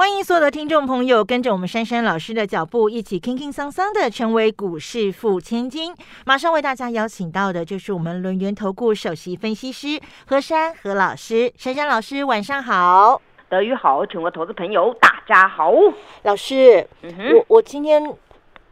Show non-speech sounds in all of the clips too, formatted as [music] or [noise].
欢迎所有的听众朋友跟着我们珊珊老师的脚步，一起轻轻桑桑的成为股市富千金。马上为大家邀请到的就是我们轮源投顾首席分析师何珊何老师，珊珊老师晚上好，德语好，全国投资朋友大家好。老师，嗯我我今天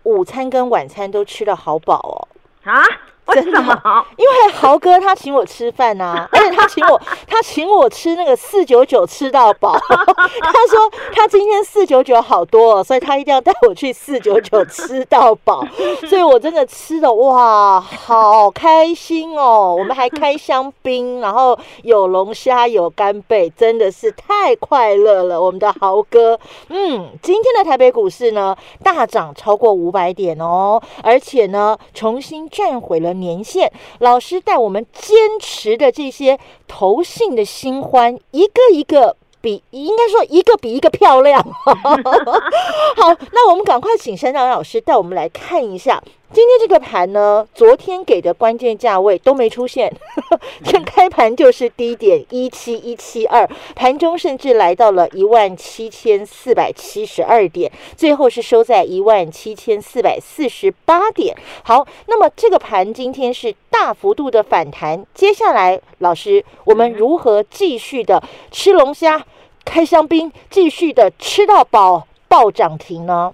午餐跟晚餐都吃的好饱哦。啊，[laughs] 为什么？因为豪哥他请我吃饭呐、[laughs] 而且他请我他请我吃那个四九九吃到饱。[laughs] 他说他今天四九九好多、哦，所以他一定要带我去四九九吃到饱。所以我真的吃的哇，好开心哦！我们还开香槟，然后有龙虾，有干贝，真的是太快乐了。我们的豪哥，嗯，今天的台北股市呢大涨超过五百点哦，而且呢重新站回了年限。老师带我们坚持的这些投信的新欢，一个一个。比应该说一个比一个漂亮。[laughs] 好，那我们赶快请山长老师带我们来看一下今天这个盘呢，昨天给的关键价位都没出现，[laughs] 这开盘就是低点一七一七二，盘中甚至来到了一万七千四百七十二点，最后是收在一万七千四百四十八点。好，那么这个盘今天是大幅度的反弹，接下来老师我们如何继续的吃龙虾、开香槟，继续的吃到饱爆涨停呢？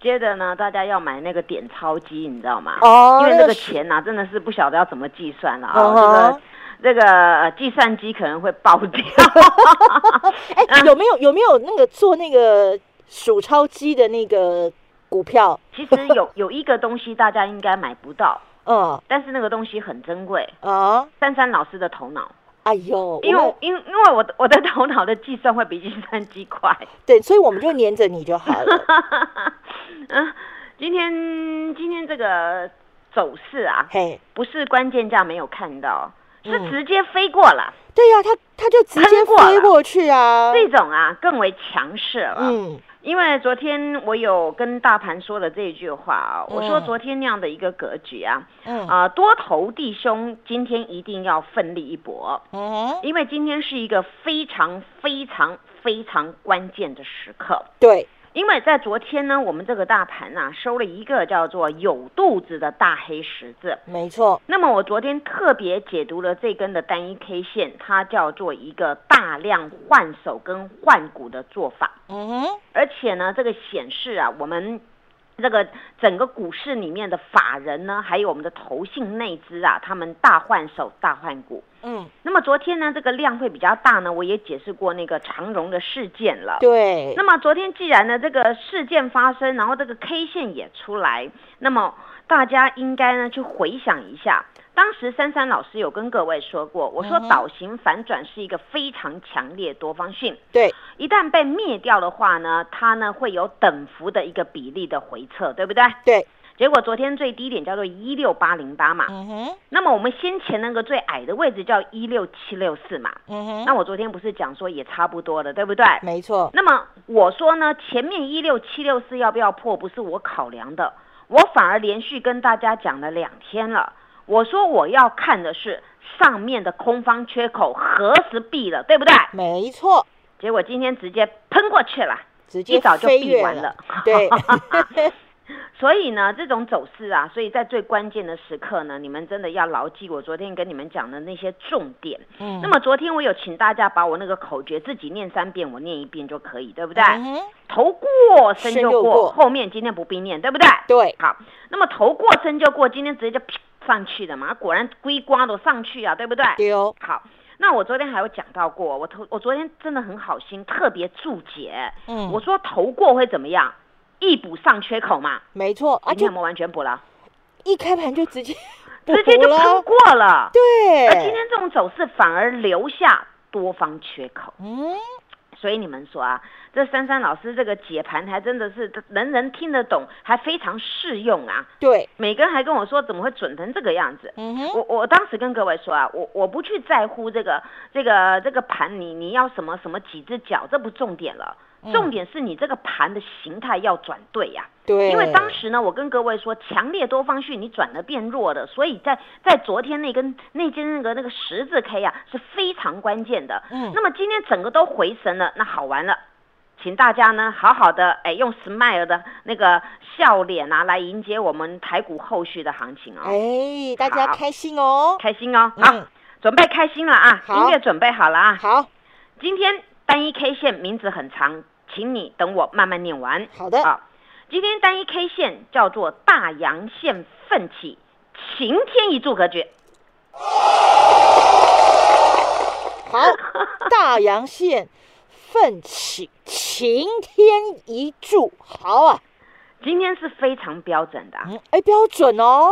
接着呢，大家要买那个点钞机，你知道吗？哦因为那个钱呐、真的是不晓得要怎么计算了啊、嗯哼这个这个呃计算机可能会爆掉。[laughs] 哎、有没有有没有那个做那个数钞机的那个股票？其实有 [laughs] 有一个东西大家应该买不到，嗯但是那个东西很珍贵。啊，珊珊老师的头脑，哎呦，因为因为因为我的我的头脑的计算会比计算机快。对，所以我们就黏着你就好了。[laughs] 嗯，今天今天这个走势啊，嘿，不是关键价没有看到，是嗯。直接飞过了。对呀、他他就直接过飞过去啊。这种啊更为强势了。嗯，因为昨天我有跟大盘说了这一句话啊，我说嗯昨天那样的一个格局啊，嗯。啊、多头弟兄今天一定要奋力一搏，嗯，因为今天是一个非常非常非常关键的时刻。对，因为在昨天呢，我们这个大盘啊收了一个叫做有肚子的大黑十字。没错。那么我昨天特别解读了这根的单一 K 线，它叫做一个大量换手跟换股的做法，嗯哼，而且呢，这个显示啊，我们这个整个股市里面的法人呢，还有我们的投信内资啊，他们大换手、大换股。嗯，那么昨天呢，这个量会比较大呢，我也解释过那个长荣的事件了。对。那么昨天既然呢这个事件发生，然后这个 K 线也出来，那么大家应该呢去回想一下，当时珊珊老师有跟各位说过，我说嗯哼。倒型反转是一个非常强烈多方讯，对，一旦被灭掉的话呢，它呢会有等幅的一个比例的回撤，对不对？对。结果昨天最低点叫做一六八零八嘛，嗯哼，那么我们先前那个最矮的位置叫一六七六四嘛，嗯哼，那我昨天不是讲说也差不多了，对不对？没错。那么我说呢，前面一六七六四要不要破，不是我考量的，我反而连续跟大家讲了两天了。我说我要看的是上面的空方缺口何时闭了，对不对？没错，结果今天直接喷过去了，直接一早就闭完了。对，[laughs] 所以呢，这种走势啊，所以在最关键的时刻呢，你们真的要牢记我昨天跟你们讲的那些重点。嗯那么昨天我有请大家把我那个口诀自己念三遍，我念一遍就可以，对不对？头过身身就过后面今天不必念，对不对？对，好，那么头过身就过，今天直接就上去的嘛，果然龟瓜都上去啊，对不对？丢，好，那我昨天还有讲到过，我头我昨天真的很好心，特别注解，嗯我说头过会怎么样？一补上缺口嘛，没错啊，就今天有没有完全补了？一开盘就直接 [laughs] 直接就补过了。对，而今天这种走势反而留下多方缺口，嗯，所以你们说啊，这珊珊老师这个解盘还真的是人人听得懂，还非常适用啊。对，每个人还跟我说怎么会准成这个样子？嗯哼，我我当时跟各位说啊，我我不去在乎这个这个这个盘，你你要什么什么几只脚，这不重点了，嗯重点是你这个盘的形态要转对呀、对，因为当时呢，我跟各位说，强烈多方讯你转的变弱的，所以在在昨天那根那根那个那个十字 K 啊是非常关键的。嗯。那么今天整个都回神了，那好玩了。请大家呢好好的哎，用 smile 的那个笑脸啊，来迎接我们台股后续的行情哦，哎，大家好。开心哦。开心哦，好，嗯，准备开心了啊，音乐准备好了啊。好。今天单一 K 线名字很长，请你等我慢慢念完。好的，啊，今天单一 K 线叫做大阳线奋起，晴天一柱格局。好，[laughs] 大阳线奋起，晴天一柱，好啊，今天是非常标准的啊、嗯，哎，标准哦，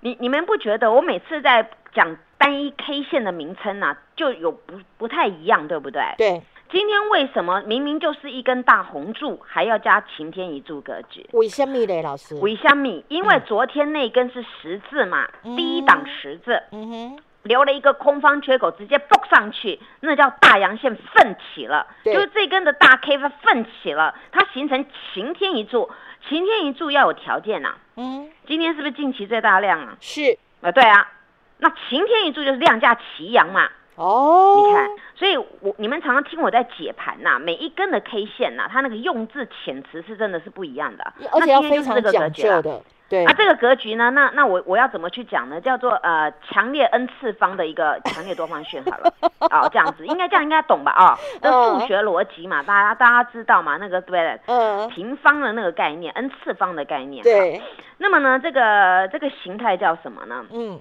你你们不觉得我每次在讲单一 K 线的名称呢、就有不不太一样，对不对？对，今天为什么明明就是一根大红柱，还要加晴天一柱格局？为什么嘞，老师？为虾米？因为昨天那根是十字嘛，嗯第一档十字，嗯哼，留了一个空方缺口，直接蹦上去，那叫大阳线奋起了，对就是这根的大 K 它奋起了，它形成晴天一柱。晴天一柱要有条件呐、嗯，今天是不是近期最大量啊？是啊，对啊，那晴天一柱就是量价齐扬嘛。哦，你看，所以我你们常常听我在解盘呐、每一根的 K 线呐、它那个用字遣词是真的是不一样的。而且要那今天就是这个格非常讲局啊究的，对啊，，这个格局呢，那那我我要怎么去讲呢？叫做呃强烈 n 次方的一个强烈多方讯好了，[laughs] 哦，这样子应该这样应该懂吧？哦，这嗯数学逻辑嘛，大家大家知道嘛？那个对不对？嗯，平方的那个概念，n 次方的概念。对，那么呢，这个这个形态叫什么呢？嗯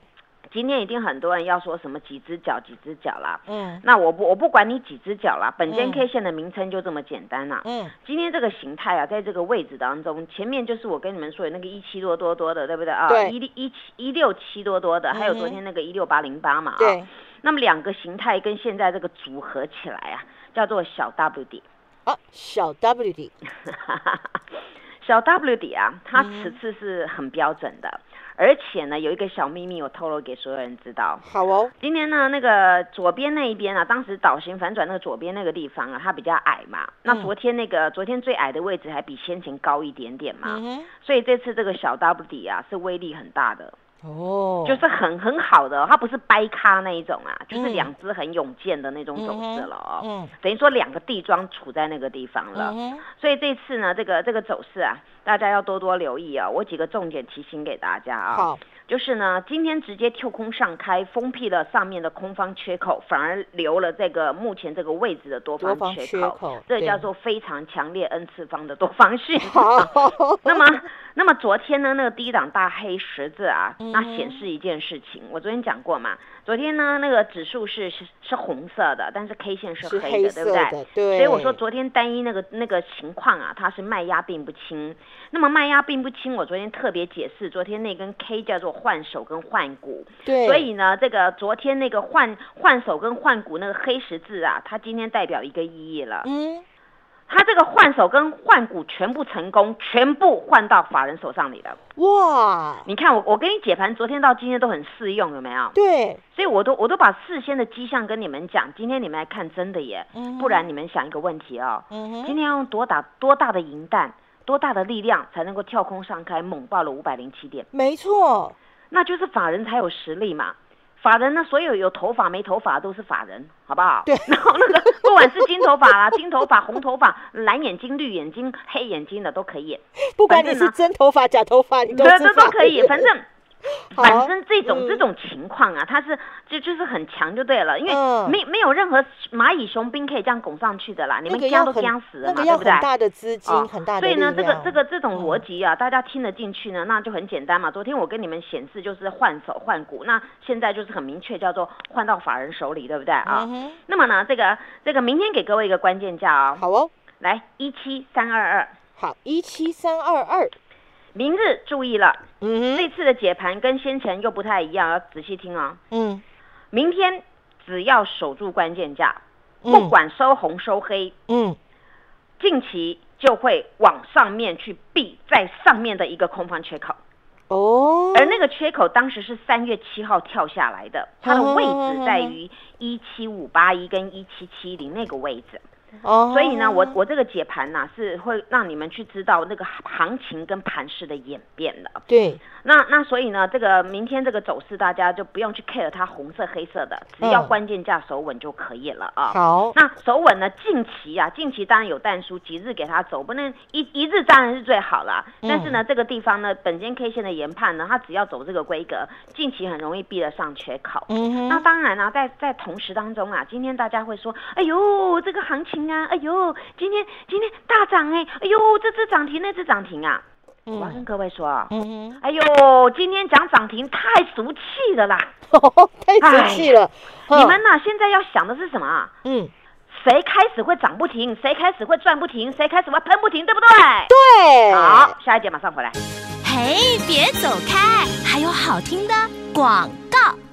今天一定很多人要说什么几只脚几只脚啦。嗯那我不我不管你几只脚啦，本间嗯 K 线的名称就这么简单啦。嗯，今天这个形态啊，在这个位置当中，前面就是我跟你们说的那个一七多多多的，对不对啊？对一一七一六七多多的，还有昨天那个一六八零八嘛啊。对，那么两个形态跟现在这个组合起来啊，叫做小 W 底。啊，小 W 底，[laughs] 小 W 底啊，它嗯此次是很标准的，而且呢，有一个小秘密我透露给所有人知道。好哦，今天呢，那个左边那一边啊，当时倒型反转那个左边那个地方啊，它比较矮嘛。那嗯。昨天那个昨天最矮的位置还比先前高一点点嘛，嗯哼，所以这次这个小 W 底啊是威力很大的，哦，就是很很好的哦，它不是掰咖那一种啊，就是嗯两只很勇健的那种走势了哦。嗯等于说两个地桩处在那个地方了，嗯哼，所以这次呢，这个这个走势啊，大家要多多留意啊、我几个重点提醒给大家啊、好，就是呢，今天直接跳空上开，封闭了上面的空方缺口，反而留了这个目前这个位置的多多方方缺口，缺口，这叫做非常强烈 n 次方的多方讯。好，[laughs] 那么，那么昨天呢，那个低档大黑十字啊，那嗯显示一件事情，我昨天讲过嘛，昨天呢那个指数是是是红色的，但是 K 线是是黑的，对不对？对，所以我说昨天单一那个那个情况啊，它是卖压并不轻。那么卖压并不轻，我昨天特别解释，昨天那根 K 叫做换手跟换股，对，所以呢，这个昨天那个换换手跟换股那个黑十字啊，它今天代表一个意义了。嗯，它这个换手跟换股全部成功，全部换到法人手上里了。哇，你看我我跟你解盘，昨天到今天都很适用，有没有？对，所以我都我都把事先的迹象跟你们讲，今天你们来看真的耶，嗯不然你们想一个问题哦，嗯哼，今天要用多大多大的银弹，多大的力量才能够跳空上开，猛爆了五百零七点？没错，那就是法人才有实力嘛。法人呢，所有有头发没头发都是法人，好不好？对。[laughs] 然后那个不管是金头发啦、[laughs] 金头发、红头发、蓝眼睛、绿眼睛、黑眼睛的都可以，[laughs] 不管你是真头发假头发，你都对，这都可以，反正。[laughs] 好反正这种、嗯这种情况啊，它是就就是很强就对了，因为嗯没、没有任何蚂蚁雄兵可以这样拱上去的啦，你那们僵都僵死了嘛，对不对？很大的资金，哦很大的所以呢，这个这个这种嗯逻辑啊，大家听得进去呢，那就很简单嘛。昨天我跟你们显示就是换手换股，那现在就是很明确叫做换到法人手里，对不对啊？嗯，那么呢，这个这个明天给各位一个关键价哦，好哦，来一七三二二，好，一七三二二，明日注意了，嗯哼，这次的解盘跟先前又不太一样，要仔细听哦。嗯。明天只要守住关键价，嗯。不管收红收黑，嗯，近期就会往上面去避在上面的一个空方缺口。哦，而那个缺口当时是三月七号跳下来的，它的位置在嗯于一七五八一跟一七七零那个位置。哦，所以呢，我我这个解盘呢、是会让你们去知道那个行情跟盘势的演变的。对，那那所以呢，这个明天这个走势，大家就不用去 care 它红色黑色的，只要嗯关键价守稳就可以了啊。好，那守稳呢？近期啊，近期当然有淡书，几日给它走，不能一一日当然是最好了。嗯但是呢，这个地方呢，本间 K 线的研判呢，它只要走这个规格，近期很容易避得上缺口。嗯哼，那当然啦、在在同时当中啊，今天大家会说，哎呦，这个行情啊，哎呦，今天今天大涨哎，哎呦，这只涨停那只涨停啊，我要跟各位说啊，嗯哼，哎呦，今天讲涨停太俗气了啦！[laughs] 太俗气了，你们呐、现在要想的是什么啊？嗯，谁开始会涨不停？谁开始会赚不停？谁开始会喷不停？对不对？对，好，下一节马上回来。嘿，别走开，还有好听的广告。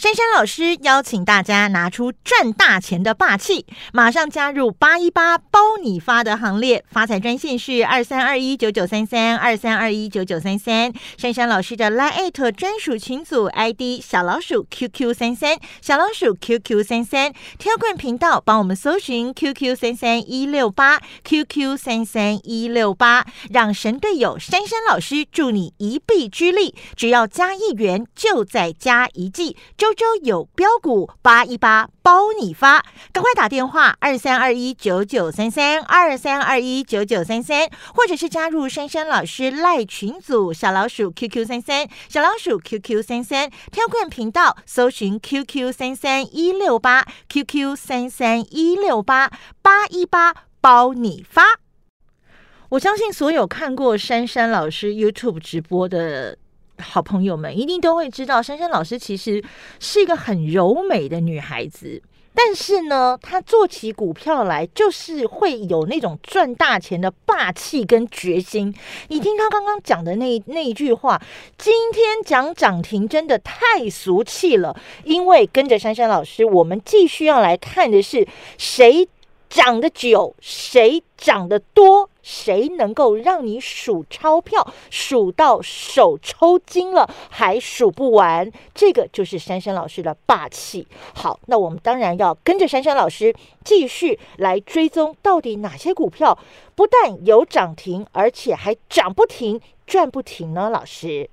珊珊老师邀请大家拿出赚大钱的霸气，马上加入八一八包你发的行列。发财专线是二三二一九九三三二三二一九九三三。珊珊老师的 Line 专属群组 ID 小老鼠 QQ 三三小老鼠 QQ 三三。跳棍频道帮我们搜寻 QQ 三三一六八 QQ 三三一六八，让神队友珊珊老师助你一臂之力，只要加一元就再加一季。周周有标股八一八包你发，赶快打电话二三二一九九三三二三二一九九三三，或者是加入珊珊老师赖群组小老鼠 QQ 三三小老鼠 QQ 三三跳棍频道搜寻 QQ 三三一六八 QQ 三三一六八八一八包你发。我相信所有看过珊珊老师 YouTube 直播的好朋友们，一定都会知道，珊珊老师其实是一个很柔美的女孩子。但是呢，她做起股票来就是会有那种赚大钱的霸气跟决心。你听她刚刚讲的那那一句话，今天讲涨停真的太俗气了。因为跟着珊珊老师，我们继续要来看的是谁涨得久，谁涨得多，谁能够让你数钞票数到手抽筋了还数不完，这个就是珊珊老师的霸气。好，那我们当然要跟着珊珊老师继续来追踪，到底哪些股票不但有涨停，而且还涨不停、赚不停呢？老师，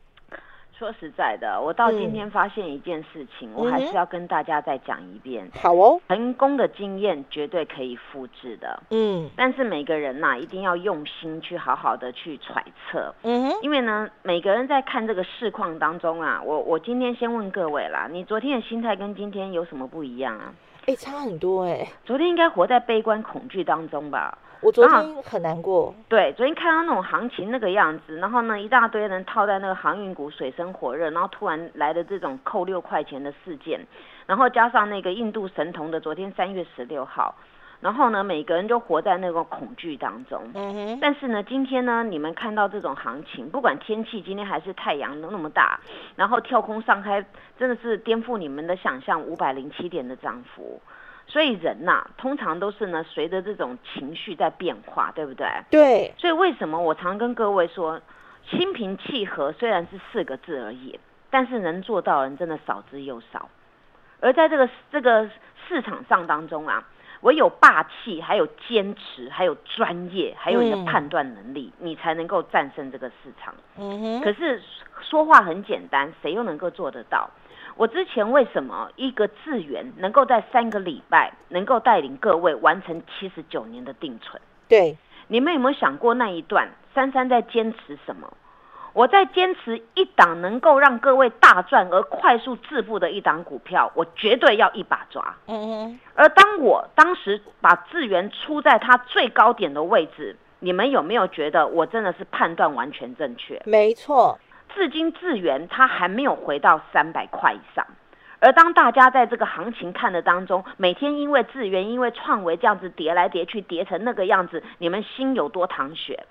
说实在的，我到嗯今天发现一件事情，我还是要跟大家再讲一遍：好哦，成功的经验绝对可以复制的，嗯但是每个人呐、一定要用心去好好的去揣测。嗯哼，因为呢，每个人在看这个市况当中啊，我我今天先问各位啦，你昨天的心态跟今天有什么不一样啊？哎，差很多哎，昨天应该活在悲观恐惧当中吧？我昨啊天很难过，对，昨天看到那种行情那个样子，然后呢，一大堆人套在那个航运股水深火热，然后突然来的这种扣六块钱的事件，然后加上那个印度神童的昨天三月十六号，然后呢，每个人就活在那个恐惧当中。嗯哼，但是呢，今天呢，你们看到这种行情，不管天气今天还是太阳那么大，然后跳空上开，真的是颠覆你们的想象，五百零七点的涨幅。所以人呐、通常都是呢，随着这种情绪在变化，对不对？对，所以为什么我常跟各位说，心平气和虽然是四个字而已，但是能做到的人真的少之又少。而在这个这个市场上当中啊，唯有霸气，还有坚持，还有专业，还有你的嗯判断能力，你才能够战胜这个市场。嗯哼，可是说话很简单，谁又能够做得到？我之前为什么一个智源能够在三个礼拜能够带领各位完成七十九年的定存？对，你们有没有想过那一段珊珊在坚持什么？我在坚持一档能够让各位大赚而快速致富的一档股票，我绝对要一把抓。嗯嗯，而当我当时把智源出在它最高点的位置，你们有没有觉得我真的是判断完全正确？没错，至今智源它还没有回到三百块以上。而当大家在这个行情看的当中，每天因为智源、因为创维这样子跌来跌去，跌成那个样子，你们心有多淌血？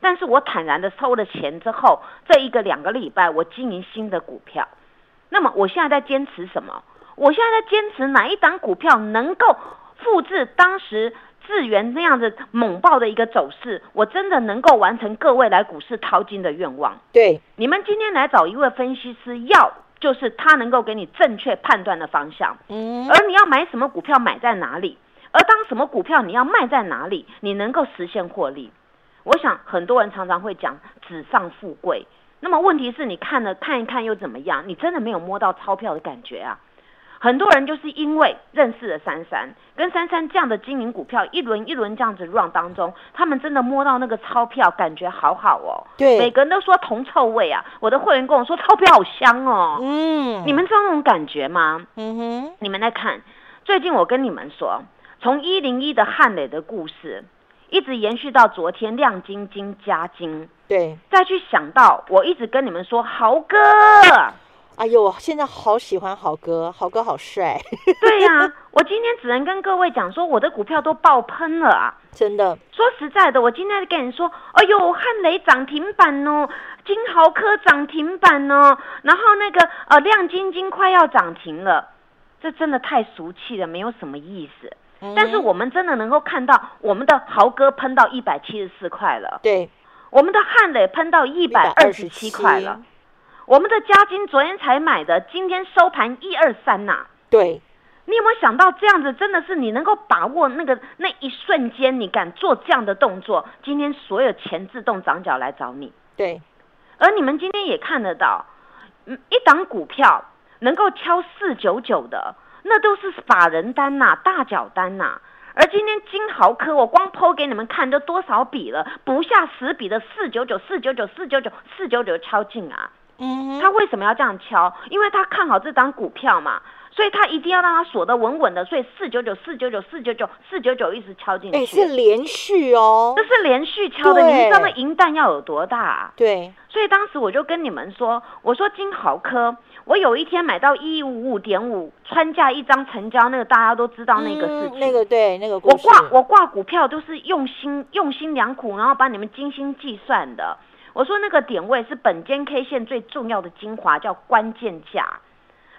但是我坦然的收了钱之后，这一个两个礼拜，我经营新的股票。那么我现在在坚持什么？我现在在坚持哪一档股票能够复制当时智源那样子猛爆的一个走势，我真的能够完成各位来股市淘金的愿望。对，你们今天来找一位分析师，要就是他能够给你正确判断的方向，嗯，而你要买什么股票，买在哪里，而当什么股票你要卖在哪里，你能够实现获利。我想很多人常常会讲纸上富贵，那么问题是你看了看一看又怎么样？你真的没有摸到钞票的感觉啊！很多人就是因为认识了珊珊，跟珊珊这样的经营股票，一轮一轮这样子 run 当中，他们真的摸到那个钞票，感觉好好哦。对每个人都说铜臭味啊，我的会员跟我说钞票好香哦。嗯，你们知道那种感觉吗？嗯哼，你们来看，最近我跟你们说，从一零一的汉磊的故事，一直延续到昨天亮晶晶加金，对，再去想到我一直跟你们说豪哥，哎呦，我现在好喜欢豪哥，豪哥好帅，[laughs] 对呀、我今天只能跟各位讲说，我的股票都爆喷了啊！真的，说实在的，我今天跟你说，哎呦，汉雷涨停板哦，金豪科涨停板哦，然后那个呃亮晶晶快要涨停了，这真的太俗气了，没有什么意思。嗯。但是我们真的能够看到我们的豪哥喷到一百七十四块了，对，我们的汉磊喷到一百二十七块了，我们的嘉金昨天才买的，今天收盘一二三呐。对，你有没有想到这样子真的是你能够把握那个那一瞬间，你敢做这样的动作，今天所有钱自动涨脚来找你。对，而你们今天也看得到，嗯，一档股票能够敲四九九的，那都是法人单呐、大脚单呐、而今天金豪科，我光剖给你们看，都多少笔了？不下十笔的四九九、四九九、四九九、四九九敲进啊！嗯，他为什么要这样敲？因为他看好这张股票嘛，所以他一定要让它锁得稳稳的，所以四九九、四九九、四九九、四九九一直敲进去。哎，是连续哦这，是连续敲的，对你知道那银弹要有多大、啊？对，所以当时我就跟你们说，我说金豪科，我有一天买到一五五点五，穿价一张成交，那个大家都知道那个事情。嗯那个对，那个我，挂我挂股票都是用心用心良苦，然后把你们精心计算的。我说那个点位是本间 K 线最重要的精华，叫关键价。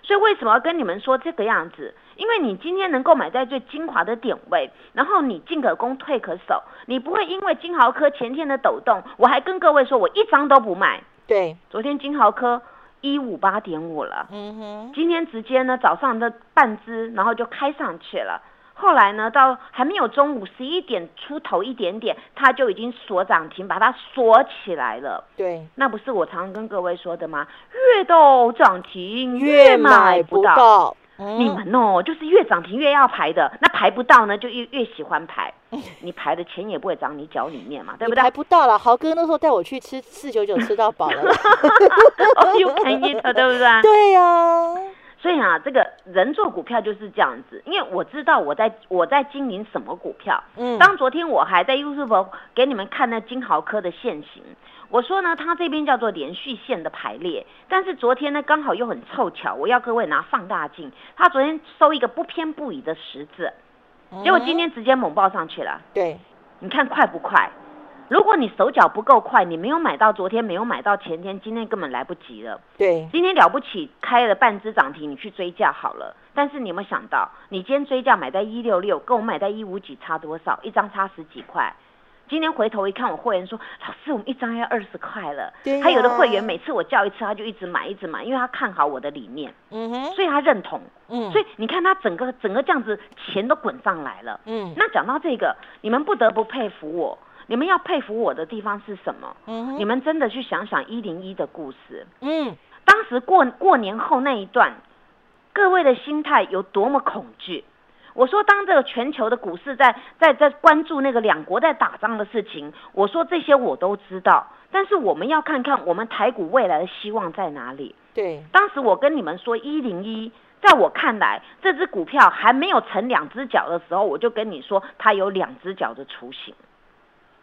所以为什么要跟你们说这个样子？因为你今天能够买在最精华的点位，然后你进可攻退可守，你不会因为金豪科前天的抖动，我还跟各位说我一张都不卖。对，昨天金豪科一五八点五了，嗯哼，今天直接呢早上的半只，然后就开上去了。后来呢，到还没有中午十一点出头一点点，它就已经锁涨停，把它锁起来了。对，那不是我常常跟各位说的吗？越到涨停越买买不不到。到，你嗯，们哦，就是越涨停越要排的，那排不到呢，就越越喜欢排。[laughs] 你排的钱也不会长你脚里面嘛，对不对排？不到了，豪哥那时候带我去吃四九九，吃到饱了啦，[laughs] 哦，you can eat，对不对？[laughs] 对呀，所以啊，这个人做股票就是这样子，因为我知道我在我在经营什么股票。嗯，当昨天我还在 YouTube 给你们看那金豪科的线型，我说呢，它这边叫做连续线的排列，但是昨天呢刚好又很凑巧，我要各位拿放大镜，它昨天收一个不偏不倚的十字，结果今嗯。天直接猛爆上去了，对，你看快不快？如果你手脚不够快，你没有买到昨天，没有买到前天，今天根本来不及了。对，今天了不起，开了半只涨停，你去追价好了。但是你有没有想到，你今天追价买在一六六，跟我买在一五几差多少？一张差十几块。今天回头一看，我会员说：“老师，我们一张要二十块了。对呀还有的会员每次我叫一次，他就一直买，一直买，因为他看好我的理念，嗯哼，所以他认同。嗯，所以你看他整个整个这样子，钱都滚上来了。嗯，那讲到这个，你们不得不佩服我。你们要佩服我的地方是什么？嗯，你们真的去想想一零一的故事。嗯，当时过过年后那一段，各位的心态有多么恐惧？我说，当这个全球的股市在在在关注那个两国在打仗的事情，我说这些我都知道，但是我们要看看我们台股未来的希望在哪里。对，当时我跟你们说一零一，在我看来，这只股票还没有成两只脚的时候，我就跟你说它有两只脚的雏形。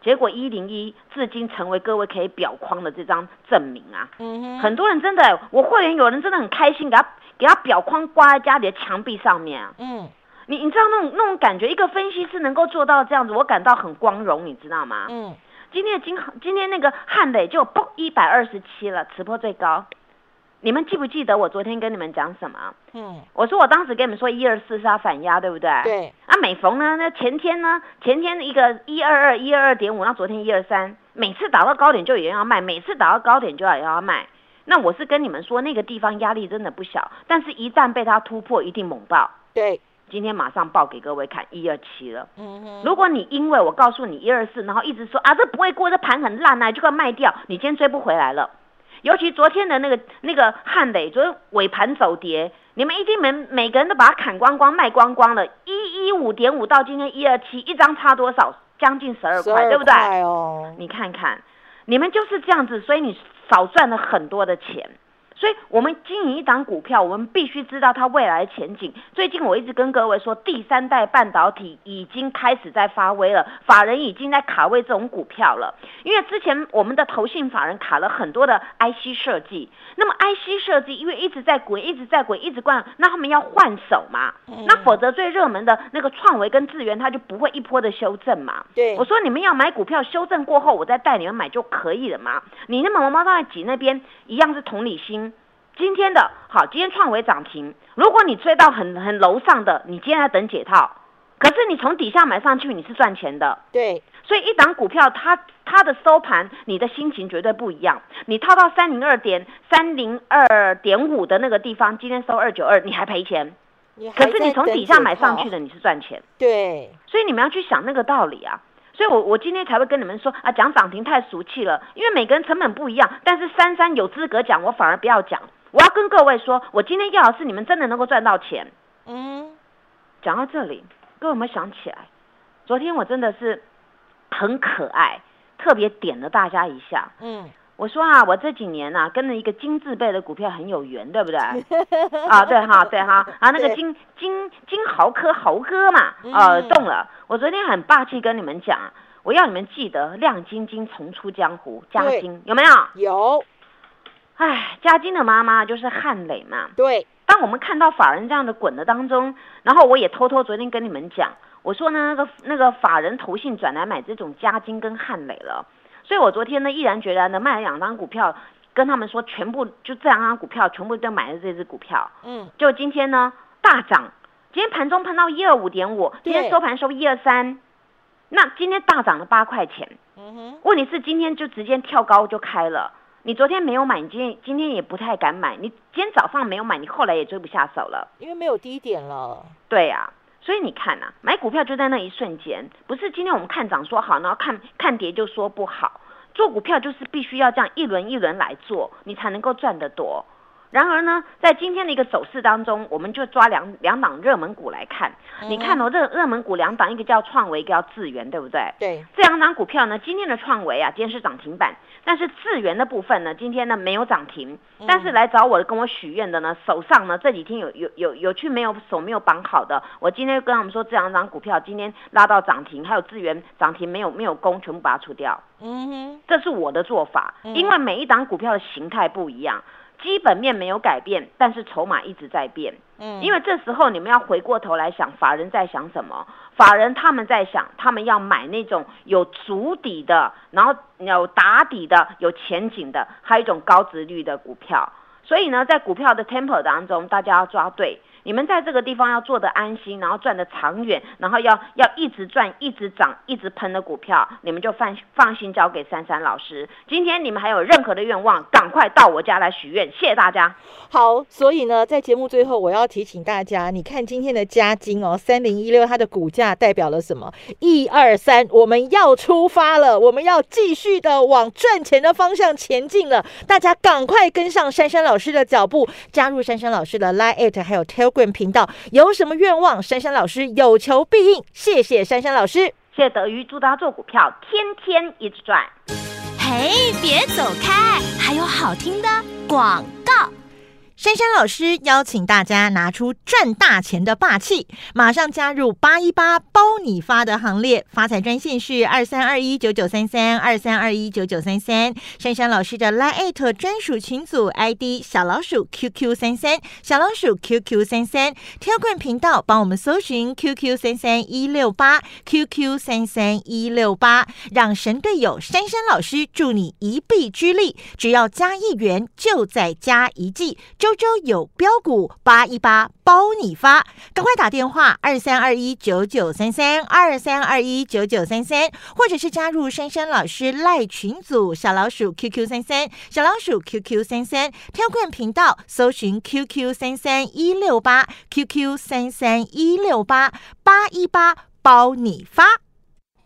结果一零一至今成为各位可以裱框的这张证明啊！嗯哼，很多人真的，我会员有人真的很开心，给他给他表框挂在家里的墙壁上面啊！嗯，你你知道那种那种感觉，一个分析师能够做到这样子，我感到很光荣，你知道吗？嗯，今天的金今天那个汉磊就嘣一百二十七了，持破最高，你们记不记得我昨天跟你们讲什么？嗯，我说我当时跟你们说一二四是要反压，对不对？。对，啊，每逢呢，那前天呢，前天一个一二二一二二点五，那昨天一二三，每次打到高点就有人要卖，每次打到高点就有人要卖。那我是跟你们说，那个地方压力真的不小，但是一旦被它突破，一定猛爆。对，今天马上报给各位看一二七了。嗯哼，如果你因为我告诉你一二四，然后一直说啊这不会过，这盘很烂啊，就给我卖掉，你今天追不回来了。尤其昨天的那个那个汉磊，昨天尾盘走跌，你们一定每每个人都把它砍光光卖光光了，一一五点五到今天一二七，一张差多少？将近十二块，对不对？你看看，你们就是这样子，所以你少赚了很多的钱。所以，我们经营一档股票，我们必须知道它未来的前景。最近我一直跟各位说，第三代半导体已经开始在发威了，法人已经在卡位这种股票了。因为之前我们的投信法人卡了很多的 IC 设计，那么 IC 设计因为一直在滚，一直在滚，一直灌，那他们要换手嘛？那否则最热门的那个创维跟智源，它就不会一波的修正嘛？对我说你们要买股票，修正过后我再带你们买就可以了嘛。你那么毛毛大挤那边一样是同理心。今天的好，今天创维涨停，如果你追到很很楼上的，你今天在等解套，可是你从底下买上去，你是赚钱的。对，所以一档股票它它的收盘，你的心情绝对不一样。你套到三零二点三零二点五的那个地方，今天收二九二，你还赔钱。你可是你从底下买上去，的，你是赚钱。对，所以你们要去想那个道理啊。所以我我今天才会跟你们说啊，讲涨停太俗气了，因为每个人成本不一样。但是珊珊有资格讲，我反而不要讲。我要跟各位说，我今天要的是你们真的能够赚到钱。嗯，讲到这里，各位有没有想起来？昨天我真的是很可爱，特别点了大家一下。嗯，我说啊，我这几年啊，跟了一个金字辈的股票很有缘，对不对？[laughs] 啊，对哈，对哈，啊，那个金金金豪科豪哥嘛，呃，嗯动了。我昨天很霸气跟你们讲，我要你们记得亮晶晶重出江湖，嘉对金有没有？有，哎，嘉金的妈妈就是汉磊嘛。对，当我们看到法人这样的滚的当中，然后我也偷偷昨天跟你们讲，我说呢，那个那个法人投信转来买这种嘉金跟汉磊了，所以我昨天呢毅然决然的卖了两张股票，跟他们说全部就这两张股票全部都买了这只股票，嗯，就今天呢大涨，今天盘中碰到一二五点五，今天收盘收一二三，那今天大涨了八块钱，嗯哼，问题是今天就直接跳高就开了。你昨天没有买，你今天今天也不太敢买。你今天早上没有买，你后来也追不下手了。因为没有低点了，对呀、所以你看呐、买股票就在那一瞬间，不是今天我们看涨说好，然后看看跌就说不好。做股票就是必须要这样一轮一轮来做，你才能够赚得多。然而呢，在今天的一个走势当中，我们就抓两两档热门股来看。你看哦，热热门股两档，一个叫创维，一个叫智源，对不对？对，这两档股票呢，今天的创维啊，今天是涨停板，但是智源的部分呢，今天呢没有涨停。但是来找我的跟我许愿的呢，手上呢这几天有有有有去没有手没有绑好的，我今天跟他们说这两档股票今天拉到涨停，还有智源涨停没有没有攻，全部把它除掉。嗯哼，这是我的做法，因为每一档股票的形态不一样，基本面没有改变，但是筹码一直在变。嗯，因为这时候你们要回过头来想，法人在想什么？法人他们在想，他们要买那种有足底的，然后有打底的、有前景的，还有一种高值率的股票。所以呢，在股票的 tempo 当中，大家要抓对。你们在这个地方要做的安心，然后赚的长远，然后要要一直赚、一直涨、一直喷的股票，你们就放放心交给珊珊老师。今天你们还有任何的愿望，赶快到我家来许愿，谢谢大家。好，所以呢，在节目最后，我要提醒大家，你看今天的加金哦，三零一六，它的股价代表了什么？一二三，我们要出发了，我们要继续的往赚钱的方向前进了。大家赶快跟上珊珊老师的脚步，加入珊珊老师的 Line at 还有 Telegram 频道。有什么愿望，珊珊老师有求必应。谢谢珊珊老师。谢谢德瑜，祝大家做股票天天一直赚。嘿，别走开，还有好听的广告。珊珊老师邀请大家拿出赚大钱的霸气，马上加入八一八包你发的行列。发财专线是二三二一九九三三二三二一九九三三。珊珊老师的 Line 专属群组 ID 小老鼠 QQ 三三小老鼠 QQ 三三。跳冠频道帮我们搜寻 QQ 三三一六八 QQ 三三一六八，让神队友珊珊老师助你一臂之力，只要加一元就再加一季。周周有标股八一八包你发，赶快打电话二三二一九九三三二三二一九九三三，或者是加入珊珊老师赖群组小老鼠 QQ 三三小老鼠 QQ 三三，跳冠频道搜寻 QQ 三三一六八 QQ 三三一六八八一八包你发。